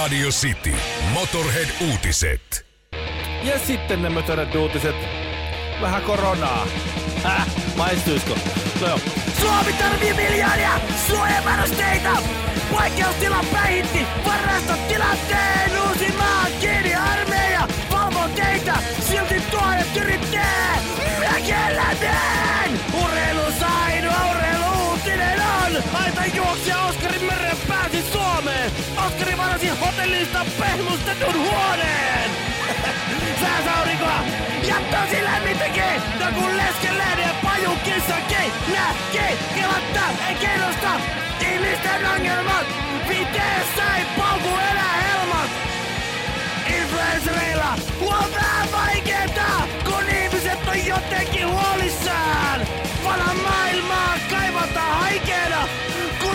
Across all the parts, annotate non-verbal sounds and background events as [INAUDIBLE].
Radio City. Motorhead-uutiset. Ja sitten ne mötörät uutiset. Vähän koronaa. Häh, maistuisko? No joo. Suomi tarvii miljoonia suojavarusteita! Poikkeustila päihitti varastotilanteen uusi maa kiinni armeija valvoo teitä! Oskari varasi hotellista pehmustetun huoneen! [LAUGHS] Sääsaurinkoa ja tosi lämmintäkin! No kun leskeleen ja pajukissakin näkee, kelattaa, ei kiinnosta! Ihmisten ongelmat, viteessä ei pauku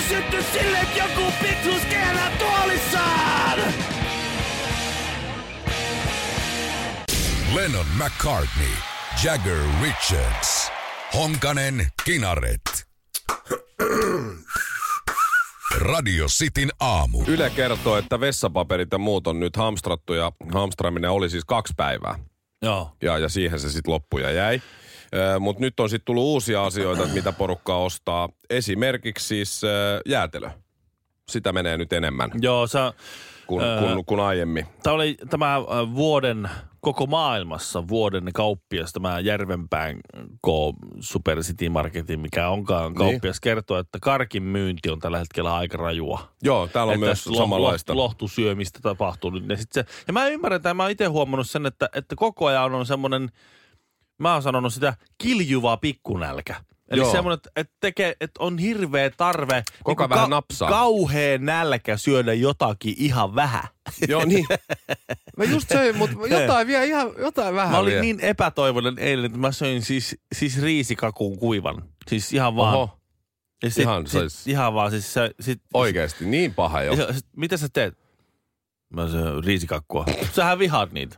sytty sille, että joku piksus kehää tuolissaan! Lennon McCartney. Jagger Richards. Honkanen Kinaret. Radio Cityn aamu. Yle kertoo, että vessapaperit ja muut on nyt hamstrattu ja hamstraaminen oli siis kaksi päivää. Joo. Ja, ja siihen se sitten loppui ja jäi. Mutta nyt on sitten tullut uusia asioita, mitä porukkaa ostaa. Esimerkiksi siis jäätelö. Sitä menee nyt enemmän Joo, sä, kuin, Ää. kuin, kuin aiemmin. tämä oli tämä vuoden, koko maailmassa vuoden kauppias, tämä Järvenpään K Super City Marketin, mikä onkaan Niin. kauppias, kertoo, että karkin myynti on tällä hetkellä aika rajua. Joo, täällä on Että myös lo- samanlaista. lo- lohtusyömistä tapahtuu nyt. Ja, sit se, ja mä ymmärrän, että mä oon itse huomannut sen, että, että koko ajan on semmoinen, mä oon sanonut sitä, kiljuva pikkunälkä. Eli Joo. semmoinen, että, tekee, että on hirveä tarve, Koko ajan vähän napsaa. kauhea nälkä syödä jotakin ihan vähän. Joo, niin. [LAUGHS] Mä just söin, mutta jotain vielä ihan, jotain vähän Mä olin vielä. niin epätoivoinen eilen, että mä söin siis, siis riisikakun kuivan. Siis ihan vaan. Oho, Ja sit, Ihan sit, sais- ihan vaan. Siis se, sit, oikeesti, niin paha jo. Ja sit, mitä sä teet? Mä syön riisikakkua. Sähän vihaat niitä.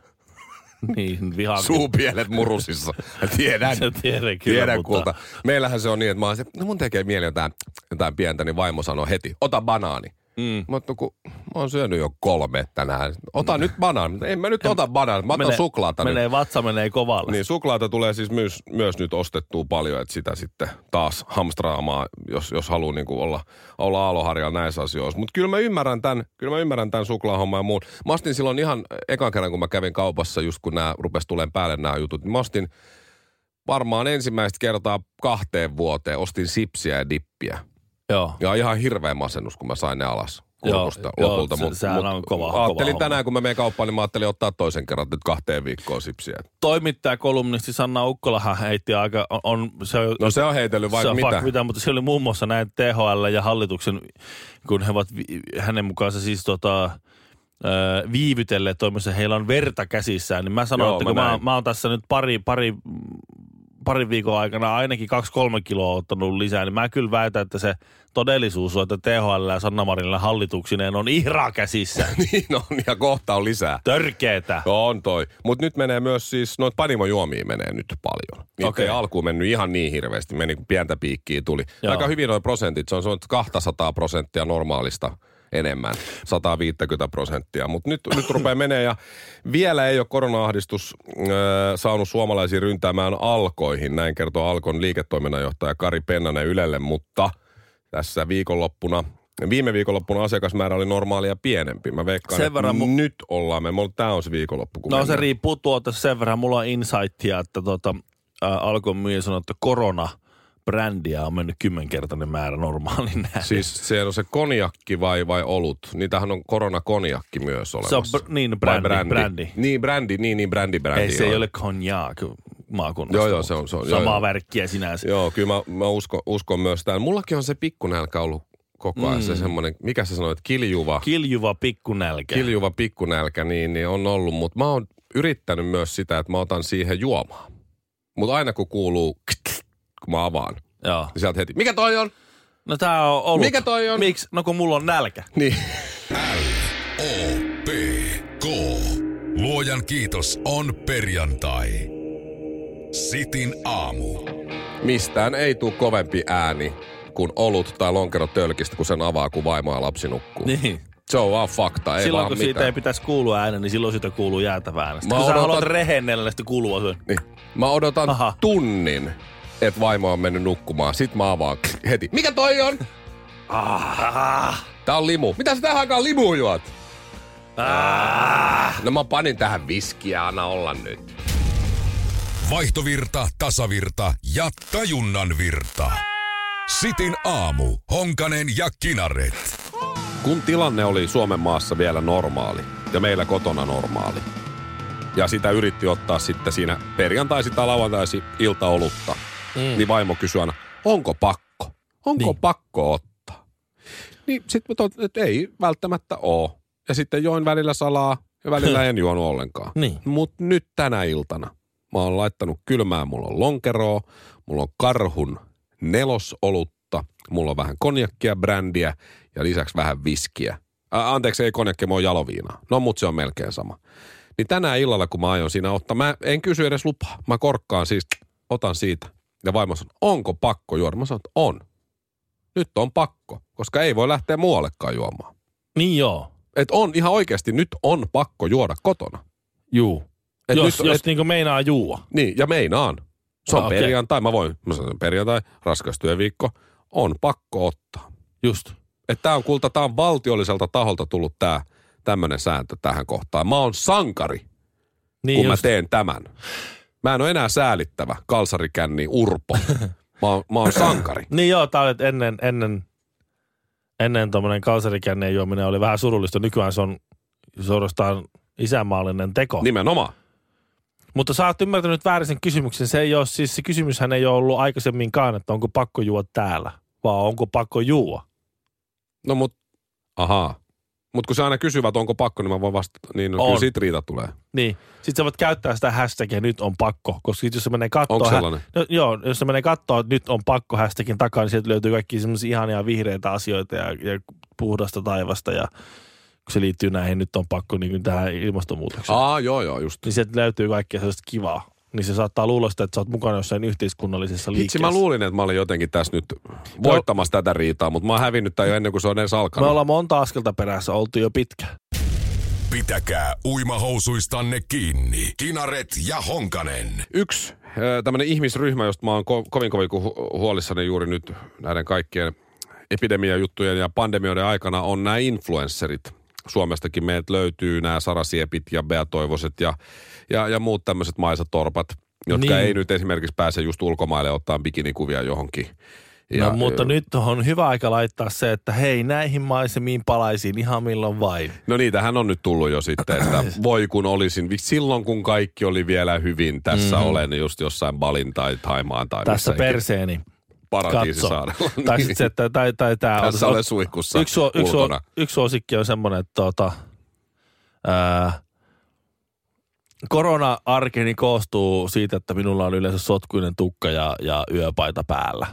[LAUGHS] niin, vihaan. Suupielet murusissa. [LAUGHS] Tiedän. Sä tiedän kyllä, Tiedän mutta- kulta. Meillähän se on niin, että mä oon se, no mun tekee mieli jotain, jotain pientä, niin vaimo sanoo heti, ota banaani. Mm. Mutta kun mä oon syönyt jo kolme tänään. Ota nyt banaani. En mä nyt ota banaani. Mä otan suklaata nyt. menee, Vatsa menee kovalle. Niin suklaata tulee siis myös, myös nyt ostettua paljon, että sitä sitten taas hamstraamaan, jos, jos haluaa niin olla, olla aaloharjalla näissä asioissa. Mutta kyllä mä ymmärrän tämän, kyllä mä ymmärrän tämän suklaahomman ja muun. Mä ostin silloin ihan ekan kerran, kun mä kävin kaupassa, just kun nämä rupes tulemaan päälle nämä jutut, niin mä ostin varmaan ensimmäistä kertaa kahteen vuoteen, ostin sipsiä ja dippiä. Joo. Ja ihan hirveä masennus, kun mä sain ne alas kurkusta Joo, lopulta. joo, se- sehän on kova- ajattelin kova tänään, kun mä menen kauppaan, niin mä ajattelin ottaa toisen kerran nyt kahteen viikkoon sipsiä. Toimittaja kolumnisti Sanna Ukkolahan heitti aika, on, on se, on- No se on heitellyt vaikka mitä. fuck mitä, mutta se oli muun muassa näin THL ja hallituksen, kun he ovat hänen mukaansa siis tota, viivytelleet toimissa, heillä on verta käsissään, niin mä sanoin, Joo, että mä kun mä, mä oon tässä nyt pari, pari, parin viikon aikana ainakin 2-3 kiloa ottanut lisää, niin mä kyllä väitän, että se todellisuus on, että THL ja Sanna Marinilla hallituksineen on ihra käsissä. [LAUGHS] niin on, ja kohta on lisää. Törkeetä. No on toi. Mutta nyt menee myös siis, noit panimojuomia menee nyt paljon. Niitä Okei. ei alkuun mennyt ihan niin hirveästi, meni kun pientä piikkiä tuli. Joo. Aika hyvin noin prosentit, se on, se on 200 prosenttia normaalista enemmän, 150 prosenttia. Mutta nyt, nyt rupeaa menee ja vielä ei ole korona-ahdistus äh, saanut suomalaisia ryntäämään alkoihin. Näin kertoo Alkon liiketoiminnanjohtaja Kari Pennanen Ylelle, mutta tässä viikonloppuna Viime viikonloppuna asiakasmäärä oli normaalia pienempi. Mä veikkaan, Sen että verran mu- nyt ollaan me. Tämä on se viikonloppu. Kun No se mennään. riippuu tuota sen verran. Mulla on insightia, että tota, ää, Alkon myyjä sanoi, että korona brändiä on mennyt kymmenkertainen määrä normaalin nähden. Siis se on se konjakki vai, vai olut? Niitähän on koronakonjakki myös se on olemassa. br- niin Vai brändi, brändi. Niin, brändi, niin, niin, brändi, brändi. Ei se joo. ei ole konjak maakunnasta. Joo, joo, se on- se on- joo, Samaa joo. värkkiä sinänsä. Joo, kyllä mä, mä uskon, uskon myös tämän. Mullakin on se pikkunälkä ollut koko ajan, mm. se semmoinen, mikä sä sanoit, kiljuva, Kiljuva pikkunälkä. kiljuva pikkunälkä, niin, niin on ollut. Mutta mä oon yrittänyt myös sitä, että mä otan siihen juomaa. Mutta aina kun kuuluu, kun mä avaan, Joo. niin sieltä heti, mikä toi on? No tää on ollut. Mikä toi on? Miksi? No kun mulla on nälkä. Niin. O, P, K. Luojan kiitos on perjantai. Sitin aamu. Mistään ei tule kovempi ääni kuin olut tai lonkero tölkistä, kun sen avaa, kun vaimo ja lapsi nukkuu. Niin. Se on vaan fakta, ei silloin vaan kun siitä mitään. ei pitäisi kuulua äänen, niin silloin siitä kuuluu jäätävä ääni. Sitten Mä kun sä odotan- haluat rehennellä, niin sitten kuuluu. Niin. Mä odotan Aha. tunnin, että vaimo on mennyt nukkumaan. Sit mä avaan heti. Mikä toi on? Ah, Tää on limu. Mitä sä tähän aikaan limu juot? ah. No mä panin tähän viskiä, anna olla nyt. Vaihtovirta, tasavirta ja tajunnan virta. Sitin aamu. Honkanen ja Kinaret. Kun tilanne oli Suomen maassa vielä normaali ja meillä kotona normaali, ja sitä yritti ottaa sitten siinä perjantaisi tai lauantaisi iltaolutta, mm. niin vaimo kysyi aina, onko pakko? Onko niin. Pakko ottaa? Niin sitten mä että ei välttämättä oo. Ja sitten join välillä salaa ja välillä [LAUGHS] en juonut ollenkaan. Niin. Mutta nyt tänä iltana mä oon laittanut kylmään, mulla on lonkeroa, mulla on karhun nelosolutta, mulla on vähän konjakkia, brändiä ja lisäksi vähän viskiä. Ä, anteeksi, ei konjakki, mä oon jaloviinaa. No, mutta se on melkein sama. Niin tänään illalla, kun mä aion siinä ottaa, mä en kysy edes lupaa. Mä korkkaan siis, otan siitä. Ja vaimo sanoo, onko pakko juoda? Mä että on. Nyt on pakko, koska ei voi lähteä muuallekaan juomaan. Niin joo. Et on ihan oikeasti, nyt on pakko juoda kotona. Juu. Et jos nyt, jos et, niinku meinaa juua. niin, ja meinaan. Se on Ah, okei. perjantai, mä voin, mä sanon perjantai, raskas työviikko, on pakko ottaa. Just. Että tää on kulta, tää on valtiolliselta taholta tullut tää tämmönen sääntö tähän kohtaan. Mä oon sankari, Niin kun just. mä teen tämän. Mä en ole enää säälittävä, kalsarikänni, urpo. Mä oon, mä oon sankari. [CLEARS THROAT] Niin joo, tää oli ennen, ennen, ennen tommonen kalsarikänneen juominen oli vähän surullista. Nykyään se on suorastaan isänmaallinen teko. Nimenomaan. Mutta sä oot ymmärtänyt väärin sen kysymyksen. Se, ei ole, siis se kysymyshän ei ole ollut aikaisemminkaan, että onko pakko juo täällä, vaan onko pakko juua. No mut, ahaa. Mut kun sä aina kysyvät, onko pakko, niin mä voin vastata, niin no, On. kyllä siitä riita tulee. Niin. Sitten sä voit käyttää sitä hashtagia, nyt on pakko. Koska sit jos se menee kattoo... Onko sellainen? No, joo, jos se menee kattoo, että nyt on pakko hashtagin takaa, niin sieltä löytyy kaikki semmoisia ihania vihreitä asioita ja, ja puhdasta taivasta ja kun se liittyy näihin, nyt on pakko niin kuin tähän ilmastonmuutokseen. Aa, joo, joo, just. Niin sieltä löytyy kaikkea sellaista kivaa. Niin se saattaa luulla sitä, että sä oot mukana jossain yhteiskunnallisessa Hitsi, liikkeessä. mä luulin, että mä olin jotenkin tässä nyt voittamassa tätä riitaa, mutta mä oon hävinnyt tää jo ennen kuin se on edes Me alkanut. ollaan monta askelta perässä, oltu jo pitkä. Pitäkää uimahousuistanne kiinni. Kinaret ja Honkanen. Yksi tämmöinen ihmisryhmä, josta mä oon ko- kovin kovin hu- huolissani juuri nyt näiden kaikkien epidemiajuttujen ja pandemioiden aikana on nämä influencerit. Suomestakin meiltä löytyy nämä Sarasiepit ja Beatoivoset ja, ja, ja muut tämmöiset maisatorpat, jotka Niin. ei nyt esimerkiksi pääse just ulkomaille ottaa bikinikuvia johonkin. Ja, no, mutta nyt on hyvä aika laittaa se, että hei, näihin maisemiin palaisin ihan milloin vain. No niitähän on nyt tullut jo sitten, että [CLEARS THROAT] voi kun olisin, silloin kun kaikki oli vielä hyvin, tässä mm. olen just jossain Balin tai Taimaan tai Tässä missä ikinä. Paratiisisaarella. Tai [LAUGHS] sitten se, että tai, tai tää Tässä on, suihkussa yksi, yksi, ulkona. yksi suosikki on semmoinen, että tuota, ää, korona-arkeni koostuu siitä, että minulla on yleensä sotkuinen tukka ja, ja yöpaita päällä.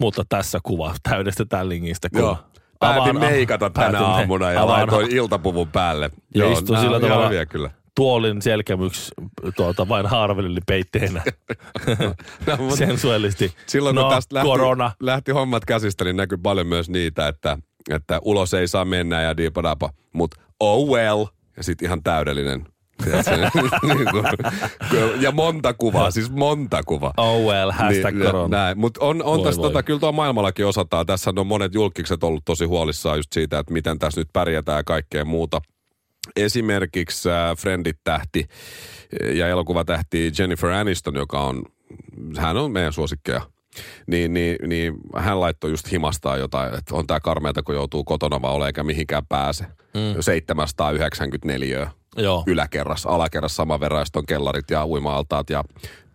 Mutta tässä kuva täydestetään lingistä. Kun Joo. Päätin avaan- meikata tänä aamuna ja avaan laitoin iltapuvun päälle. Ja istun nää sillä tavalla- kyllä. Tuolin selkämyksi tuota, vain haarvelili peitteenä [LAUGHS] No, sensuellisti. silloin kun no, tästä lähti, korona. lähti hommat käsistä, niin näkyy paljon myös niitä, että, että ulos ei saa mennä ja diipadapa. Mutta oh well. Ja sitten ihan täydellinen. [LAUGHS] Niin kuin- ja monta kuvaa, siis monta kuvaa. Oh well, hashtag Niin, korona. Näin, mutta on, on Voi tässä, voi. tota, kyllä tuo maailmallakin osataan. Tässä on monet julkikset ollut tosi huolissaan just siitä, että miten tässä nyt pärjätään ja kaikkea muuta. Esimerkiksi äh, Friendit-tähti ja elokuvatähti Jennifer Aniston, joka on, hän on meidän suosikkeja. Niin, niin, niin hän laittoi just himastaa jotain, että on tää karmeata, kun joutuu kotona vaan ole eikä mihinkään pääse. Mm. 794 Joo. yläkerras, alakerras saman verran, ja on kellarit ja uima-altaat ja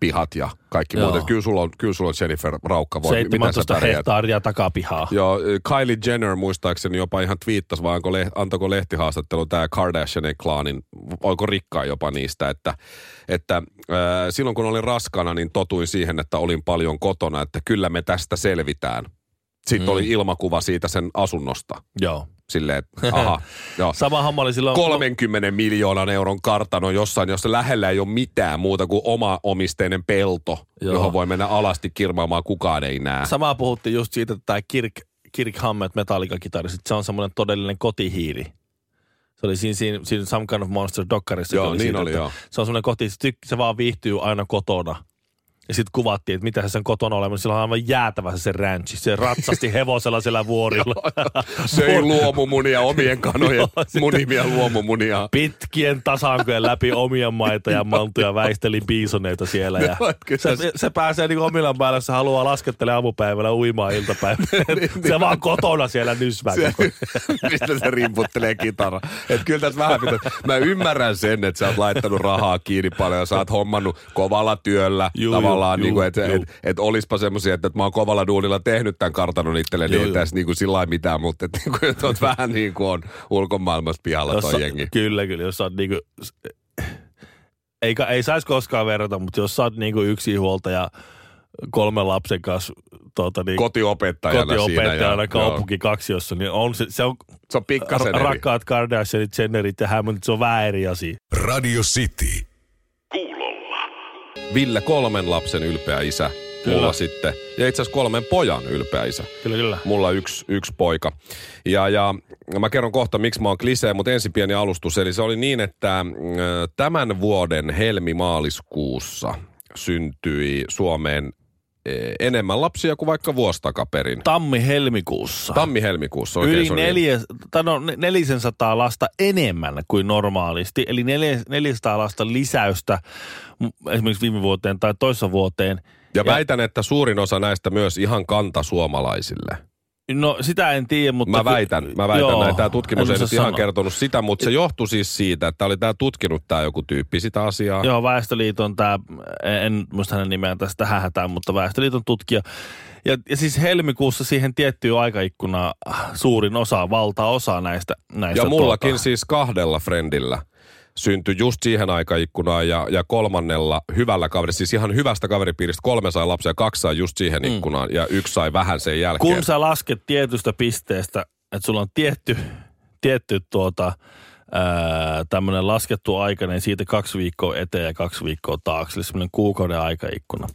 pihat ja kaikki Joo. Et Kyllä sulla on, kyllä sulla on Jennifer Raukka, voi, miten sä 17 pärjäät. hehtaaria takapihaa. Joo, Kylie Jenner muistaakseni jopa ihan twiittasi, vai le- antoiko lehtihaastattelu tämä Kardashianin klaanin, oiko rikkaa jopa niistä, että, että äh, silloin kun olin raskana, niin totuin siihen, että olin paljon kotona, että kyllä me tästä selvitään. Sitten mm. oli ilmakuva siitä sen asunnosta. Joo. Silleen, aha, [LAUGHS] joo. Sama homma oli silloin... 30 miljoonan euron kartano jossain, jossa lähellä ei ole mitään muuta kuin oma omisteinen pelto, Joo. Johon voi mennä alasti kirmaamaan, kukaan ei näe. Samaa puhuttiin just siitä, että tämä Kirk, Kirk Hammett metallikakitarist, se on semmoinen todellinen kotihiiri. Se oli siinä, siinä, siinä Some Kind of Monster dokkarissa. Joo, niin siitä, oli, joo. Se on semmoinen koti, se, tyk- se vaan viihtyy aina kotona. Ja sitten kuvattiin, että mitä se sen kotona mutta sillä on aivan jäätävä se, se ranchi. Se ratsasti hevosella siellä vuorilla. [LAUGHS] Söi luomumunia, omien kanojen munimia luomumunia. Pitkien tasankojen läpi omia maita ja [LAUGHS] maltuja väisteli biisoneita siellä. Ja [LAUGHS] se, se- se, pääsee niin omilla päällä, jos se haluaa laskettele aamupäivällä uimaan iltapäivällä. se vaan kotona siellä nysvää. Mistä se rimputtelee kitara. Et kyllä tässä vähän pitää. Mä ymmärrän sen, että sä oot laittanut rahaa kiinni paljon ja sä oot hommannut kovalla työllä. Juu, tavallaan, juu, niin kuin, että et, et olispa semmoisia, että, että mä oon kovalla duunilla tehnyt tämän kartanon itselleni, Juu, ei tässä niin kuin sillä lailla mitään, mutta että, niin kuin, että oot vähän [LAUGHS] niin kuin on ulkomaailmassa pihalla Jos toi jengi. Kyllä, kyllä. Jos sä oot niinku, ei, ei saisi koskaan verrata, mutta jos sä oot niinku yksi huoltaja kolmen lapsen kanssa tuota, niin, Kotiopettajana, siinä. kotiopettajana ja- kaupunki kaksiossa, niin on se, se on. Se on pikkasen eri. rakkaat Kardashianit, Jennerit ja Hammondit, se on vähän eri asia. Radio City. Ville kolmen lapsen ylpeä isä. Kyllä. Mulla sitten, ja itse asiassa kolmen pojan ylpeä isä. Kyllä, kyllä. Mulla yksi, yksi poika. Ja, ja mä kerron kohta, miksi mä oon klisee, mutta ensin pieni alustus. Eli se oli niin, että äh, tämän vuoden helmimaaliskuussa syntyi Suomeen enemmän lapsia kuin vaikka vuosi takaperin. Tammi-helmikuussa. Tammi-helmikuussa oikein Yli neljä, tai no, 400 lasta enemmän kuin normaalisti, eli neljä- 400 lasta lisäystä esimerkiksi viime vuoteen tai toissa vuoteen. Ja väitän, että suurin osa näistä myös ihan kanta suomalaisille. No sitä en tiedä, mutta... Mä väitän, mä väitän Joo, näin. Tämä tutkimus ei nyt ihan sanoa. kertonut sitä, mutta se johtui siis siitä, että oli tämä tutkinut tämä joku tyyppi sitä asiaa. Joo, Väestöliiton tämä, en muista hänen nimeään tästä tähän hätään, mutta Väestöliiton tutkija. Ja, ja siis helmikuussa siihen tiettyyn aikaikkunaan suurin osa, valtaosa näistä. näistä Ja mullakin tuota, siis kahdella frendillä syntyi just siihen aikaikkunaan ja, ja kolmannella hyvällä kaverilla, siis ihan hyvästä kaveripiiristä kolme sai lapsia, kaksi sai just siihen ikkunaan ja yksi sai vähän sen jälkeen. Kun sä lasket tietystä pisteestä, että sulla on tietty, tietty tuota, tämmöinen laskettu aika, niin siitä kaksi viikkoa eteen ja kaksi viikkoa taakse, eli semmoinen kuukauden aikaikkuna.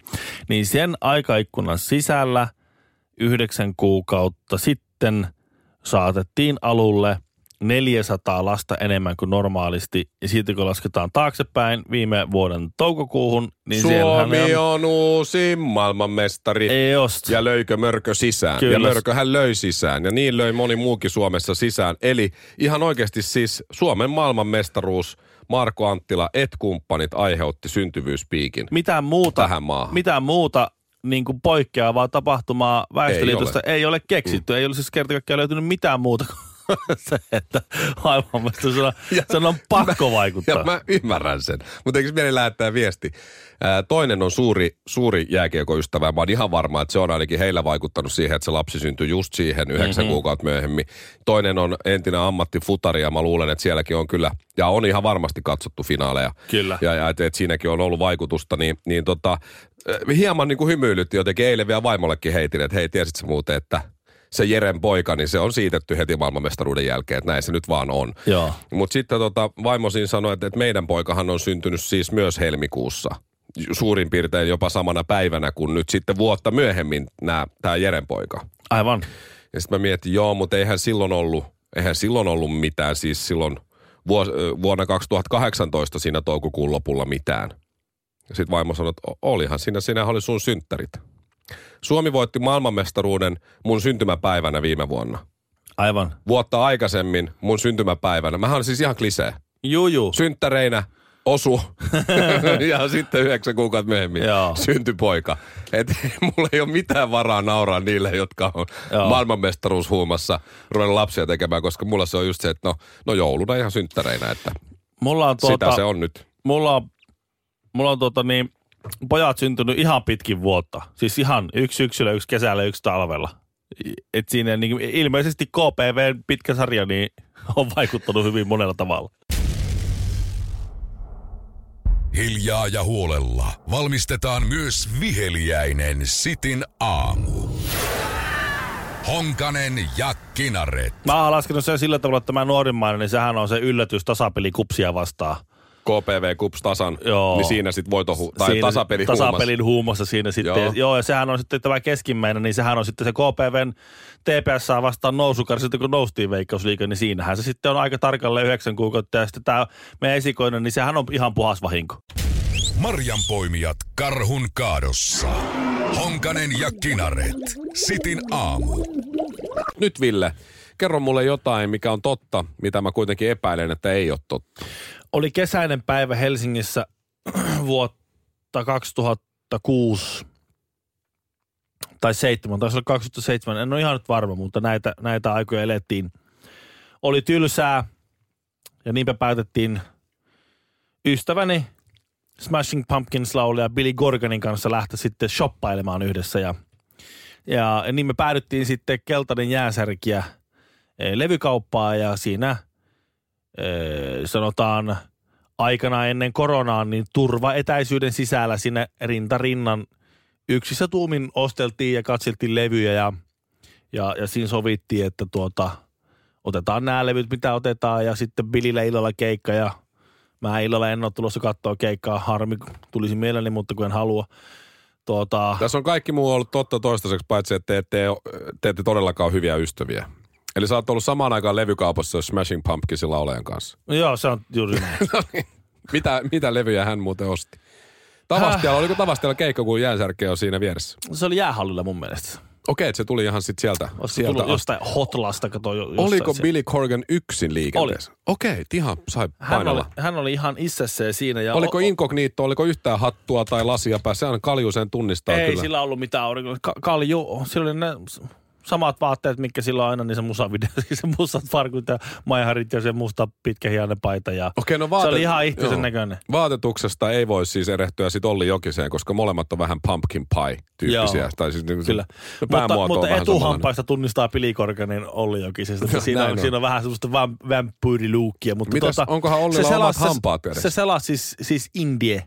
Niin sen aikaikkunan sisällä yhdeksän kuukautta sitten saatettiin alulle 400 lasta enemmän kuin normaalisti. Ja siitä kun lasketaan taaksepäin viime vuoden toukokuuhun, niin Suomi on uusi maailmanmestari. Ei just. Ja löikö mörkö sisään? Kyllä. Ja mörkö hän löi sisään. Ja niin löi moni muukin Suomessa sisään. Eli ihan oikeasti siis Suomen maailmanmestaruus Marko Anttila et kumppanit aiheutti syntyvyyspiikin. mitään muuta, Tähän maahan. mitään muuta niin kuin poikkeavaa tapahtumaa Väestöliitosta ei ole, ei ole keksitty. Mm. Ei ole siis kerta kaikkiaan löytynyt mitään muuta kuin [LAUGHS] se, että maailmanmestaruus on, sen on pakko vaikuttaa. Ja mä ymmärrän sen. Mutta eikö mieli lähettää viesti? Ää, toinen on suuri, suuri jääkiekoystävä. Mä oon ihan varma, että se on ainakin heillä vaikuttanut siihen, että se lapsi syntyi just siihen yhdeksän mm-hmm. kuukautta myöhemmin. Toinen on entinen ammattifutari ja mä luulen, että sielläkin on kyllä, ja on ihan varmasti katsottu finaaleja. Kyllä. Ja, ja että et siinäkin on ollut vaikutusta, niin, niin tota, hieman niin kuin hymyilytti jotenkin. Eilen vielä vaimollekin heitin, että hei, tiesit muuten, että se Jeren poika, niin se on siitetty heti maailmanmestaruuden jälkeen, että näin se nyt vaan on. Mutta sitten tota, vaimo siinä sanoi, että, että meidän poikahan on syntynyt siis myös helmikuussa. Suurin piirtein jopa samana päivänä kuin nyt sitten vuotta myöhemmin tämä Jeren poika. Aivan. Ja sitten mä mietin, joo, mutta eihän silloin ollut, eihän silloin ollut mitään, siis silloin vuos, vuonna 2018 siinä toukokuun lopulla mitään. Sitten vaimo sanoi, että "O- olihan siinä, siinä oli sun synttärit. Suomi voitti maailmanmestaruuden mun syntymäpäivänä viime vuonna. Aivan. Vuotta aikaisemmin mun syntymäpäivänä. Mähän on siis ihan klisee. Juu. Synttäreinä osu [LAUGHS] [LAUGHS] ja sitten yhdeksän kuukautta myöhemmin Joo. syntyi poika. Et [LAUGHS] mulla ei ole mitään varaa nauraa niille, jotka on Joo. maailmanmestaruushuumassa ruvennut lapsia tekemään, koska mulla se on just se, että no, no jouluna ihan synttäreinä, että Mulla on, tuota, sitä se on nyt. mulla on, mulla on tuota niin, pojat syntynyt ihan pitkin vuotta. Siis ihan yksi syksyllä, yksi kesällä, yksi talvella. Et siinä niin, ilmeisesti KPV pitkä sarja niin [LAUGHS] on vaikuttanut hyvin monella tavalla. Hiljaa ja huolella valmistetaan myös viheliäinen Sitin aamu. Honkanen ja Kinaret. Mä oon laskenut sen sillä tavalla, että tämä nuorimmainen, niin sehän on se yllätys tasapeli kupsia vastaan. KPV Kups tasan, Joo. niin siinä sitten voitohu, tai Siinä tasapeli tasapelin huumassa siinä sitten. Joo. Joo. Ja sehän on sitten tämä keskimmäinen, niin sehän on sitten se KPVn TPS vastaan nousukar, sitten kun noustiin Veikkausliiga, niin siinähän se sitten on aika tarkalleen yhdeksän kuukautta. Ja sitten tämä meidän esikoinen, niin sehän on ihan puhas vahinko. Marjan poimijat karhun kaadossa. Honkanen ja Kinaret. Sitin aamu. Nyt Ville, kerro mulle jotain, mikä on totta, mitä mä kuitenkin epäilen, että ei ole totta. Oli kesäinen päivä Helsingissä [CLEARS THROAT] vuotta 2006 tai 7, taisi olla 2007, en ole ihan nyt varma, mutta näitä, näitä aikoja elettiin. Oli tylsää ja niinpä päätettiin ystäväni Smashing Pumpkins laulaja Billy Gorganin kanssa lähteä sitten shoppailemaan yhdessä ja, ja niin me päädyttiin sitten Keltainen jääsärkiä levykauppaa ja siinä eh, sanotaan aikana ennen koronaa, niin turvaetäisyyden sisällä sinne rintarinnan yksissä tuumin osteltiin ja katseltiin levyjä ja, ja, ja siinä sovittiin, että tuota, otetaan nämä levyt, mitä otetaan ja sitten Bilillä illalla keikka ja mä illalla en ole tulossa katsoa keikkaa, harmi, tulisi mielelläni, mutta kun en halua. Tuota, Tässä on kaikki muu ollut totta toistaiseksi, paitsi että te ette, te ette todellakaan hyviä ystäviä. Eli sä oot ollut samaan aikaan levykaupassa Smashing Pumpkinsin laulajan kanssa. joo, se on juuri näin. [LAUGHS] Mitä, mitä levyjä hän muuten osti? Tavastialla, oliko Tavastialla keikka, kun jäänsärkeä on siinä vieressä? Se oli jäähallilla mun mielestä. Okei, että se tuli ihan sit sieltä. Olisiko sieltä tullut asti. jostain Hotlasta, kato jo, jostain Oliko sieltä. Billy Corgan yksin liikenteessä? Okei, ihan sai hän oli, painella. hän oli ihan itsessään siinä. Ja Oliko o- inkognito, oliko yhtään hattua tai lasia päässä? Sehän kalju sen tunnistaa Ei kyllä. sillä ollut mitään aurinko. Ka- kalju, sillä oli ne samat vaatteet, mitkä sillä on aina niissä musavideoissa. [LAUGHS] Se mustat farkut ja maiharit ja se musta pitkähiainen paita. Ja Okei, no se vaate- oli ihan joo. näköinen. Vaatetuksesta ei voi siis erehtyä sit Olli Jokiseen, koska molemmat on vähän pumpkin pie tyyppisiä. Joo. Tai siis niin Kyllä. Mutta mutta etuhampaista tunnistaa pilikorkanin Olli Jokisesta. No, siinä, on, on. siinä on vähän semmoista vam, vampyyriluukkia. Mutta Mitäs, tuota, onkohan Ollilla se omat selasi- hampaat? Se selasi siis, siis Indie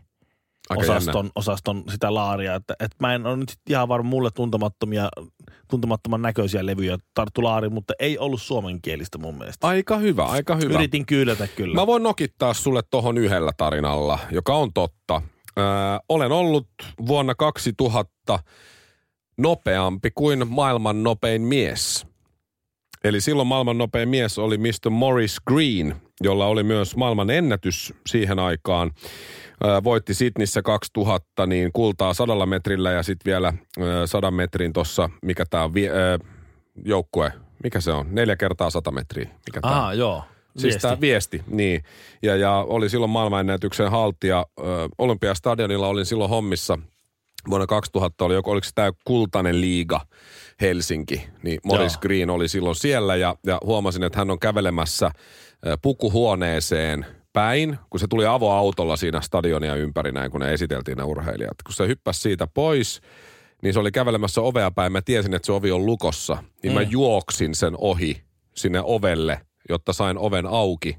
Aika jännä. osaston, osaston sitä laaria. Että, että mä en ole nyt ihan varma mulle tuntemattomia, tuntemattoman näköisiä levyjä tarttu laari, mutta ei ollut suomenkielistä mun mielestä. Aika hyvä, aika hyvä. Yritin kyylätä kyllä. Mä voin nokittaa sulle tohon yhdellä tarinalla, joka on totta. Öö, olen ollut vuonna 2000 nopeampi kuin maailman nopein mies. Eli silloin maailman nopein mies oli Mr. Morris Green, jolla oli myös maailman ennätys siihen aikaan. Voitti Sydneyssä 2000 niin kultaa sadalla metrillä ja sitten vielä sadan metrin tuossa, mikä tämä on, joukkue, mikä se on, neljä kertaa sata metriä. Mikä tää? Aha, joo. Siis Viesti. tämä viesti, niin. Ja, ja oli silloin maailmanennätyksen haltija. Olympiastadionilla olin silloin hommissa. Vuonna 2000 oli, oliko se tämä kultainen liiga Helsinki. Niin Morris Joo. Green oli silloin siellä ja, ja huomasin, että hän on kävelemässä pukuhuoneeseen päin, kun se tuli avoautolla siinä stadionia ympäri näin, kun ne esiteltiin ne urheilijat. Kun se hyppäsi siitä pois, niin se oli kävelemässä ovea päin. Mä tiesin, että se ovi on lukossa. Niin mm. mä juoksin sen ohi sinne ovelle, jotta sain oven auki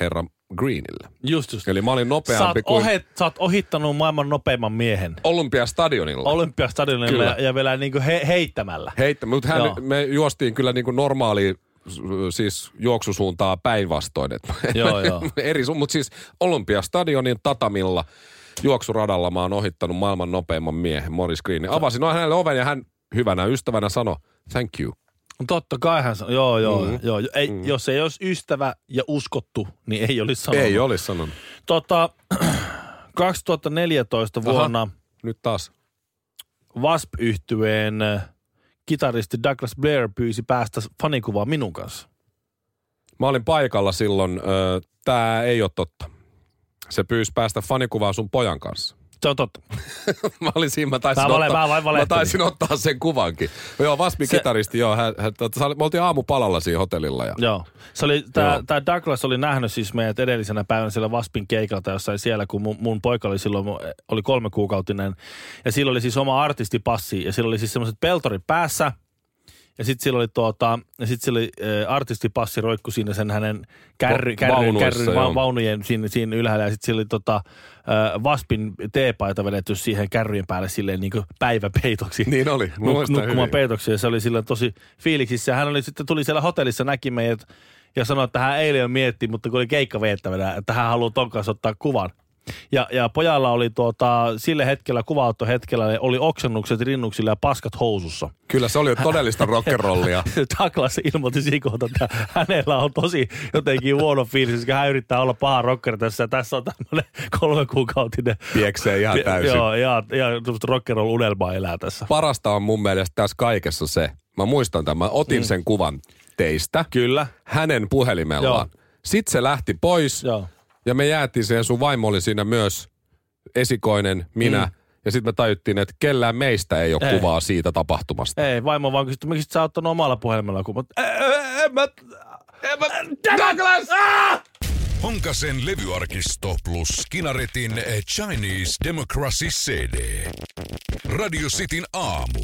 herra Greenille. Just just. Eli mä olin Sä nopeampi kuin ohet, sä oot ohittanut maailman nopeimman miehen. Olympiastadionilla. Olympiastadionilla Kyllä. ja, ja vielä niin kuin he, heittämällä. Heittä, mutta hän, Joo. me juostiin kyllä niin kuin normaali s- siis juoksusuuntaa päinvastoin. [LAUGHS] Joo, joo. Eri sun, mutta siis Olympiastadionin tatamilla juoksuradalla mä oon ohittanut maailman nopeimman miehen, Morris Greenin. Avasin noin hänelle oven ja hän hyvänä ystävänä sanoi, thank you. Totta kai hän sanoi, joo, joo, Mm. joo. Ei, mm. Jos ei olisi ystävä ja uskottu, niin ei olisi sanonut. Ei olisi sanonut. Tota, [CLEARS THROAT] 2014 Aha. vuonna Nyt taas. Wasp-yhtyeen äh, kitaristi Douglas Blair pyysi päästä fanikuvaa minun kanssa. Mä olin paikalla silloin. Tää ei ole totta. Se pyysi päästä fanikuvaan sun pojan kanssa. Se on totta. [LAUGHS] mä olin siinä, mä taisin, Mä vale- ottaa, mä mä taisin ottaa sen kuvankin. Joo, Vaspin Se- kitaristi, joo. Hän, hän, tota, me oltiin aamupalalla siinä hotellilla. Ja, Joo. Se oli, tää, Joo. tää Douglas oli nähnyt siis meidät edellisenä päivänä siellä Waspin keikalta jossain siellä, kun mun, mun poika oli silloin, oli kolme kuukautinen. Ja sillä oli siis oma artistipassi ja sillä oli siis semmoiset peltorit päässä. Ja sitten sillä oli, tuota, ja sit sillä oli ä, artistipassi roikku siinä sen hänen kärry, Va- kärry, kärry, va, vaunujen siinä, siinä ylhäällä. Ja sitten sillä oli tota, ä, Waspin teepaita vedetty siihen kärryjen päälle silleen niin päiväpeitoksi. Niin oli. Nuk- nukkumaan peitoksi ja se oli sillä tosi fiiliksissä. Hän oli sitten, tuli siellä hotellissa, näki meidät ja sanoi, että hän eilen jo mietti, mutta kun oli keikka veettävänä, että hän haluaa ton kanssa ottaa kuvan. Ja, ja pojalla oli tuota, sille hetkellä, kuvautto hetkellä, oli oksennukset rinnuksilla ja paskat housussa. Kyllä se oli todellista rock'n'rollia. [LAUGHS] Douglas ilmoitti Sikolta, että hänellä on tosi jotenkin huono fiilis, koska hän yrittää olla paha rocker tässä. Ja tässä on tämmöinen kolme kuukautinen. Pieksee ihan täysin. Joo, ja, ja rock'n'roll unelmaa elää tässä. Parasta on mun mielestä tässä kaikessa se, mä muistan tämän, mä otin mm. sen kuvan teistä. Kyllä. Hänen puhelimellaan. Joo. Sitten se lähti pois Joo. Ja me jäätiin siihen, sun vaimo oli siinä myös, esikoinen, minä. Mm. Ja sitten me tajuttiin, että kellään meistä ei ole Ei. kuvaa siitä tapahtumasta. Ei, vaimo vaan kysyi, miksi sä oot ottanut omalla puhelimella kuvan. En mä... En mä... Douglas! Honkasen levyarkisto plus Kinaretin Chinese Democracy CD. Radio Cityn aamu.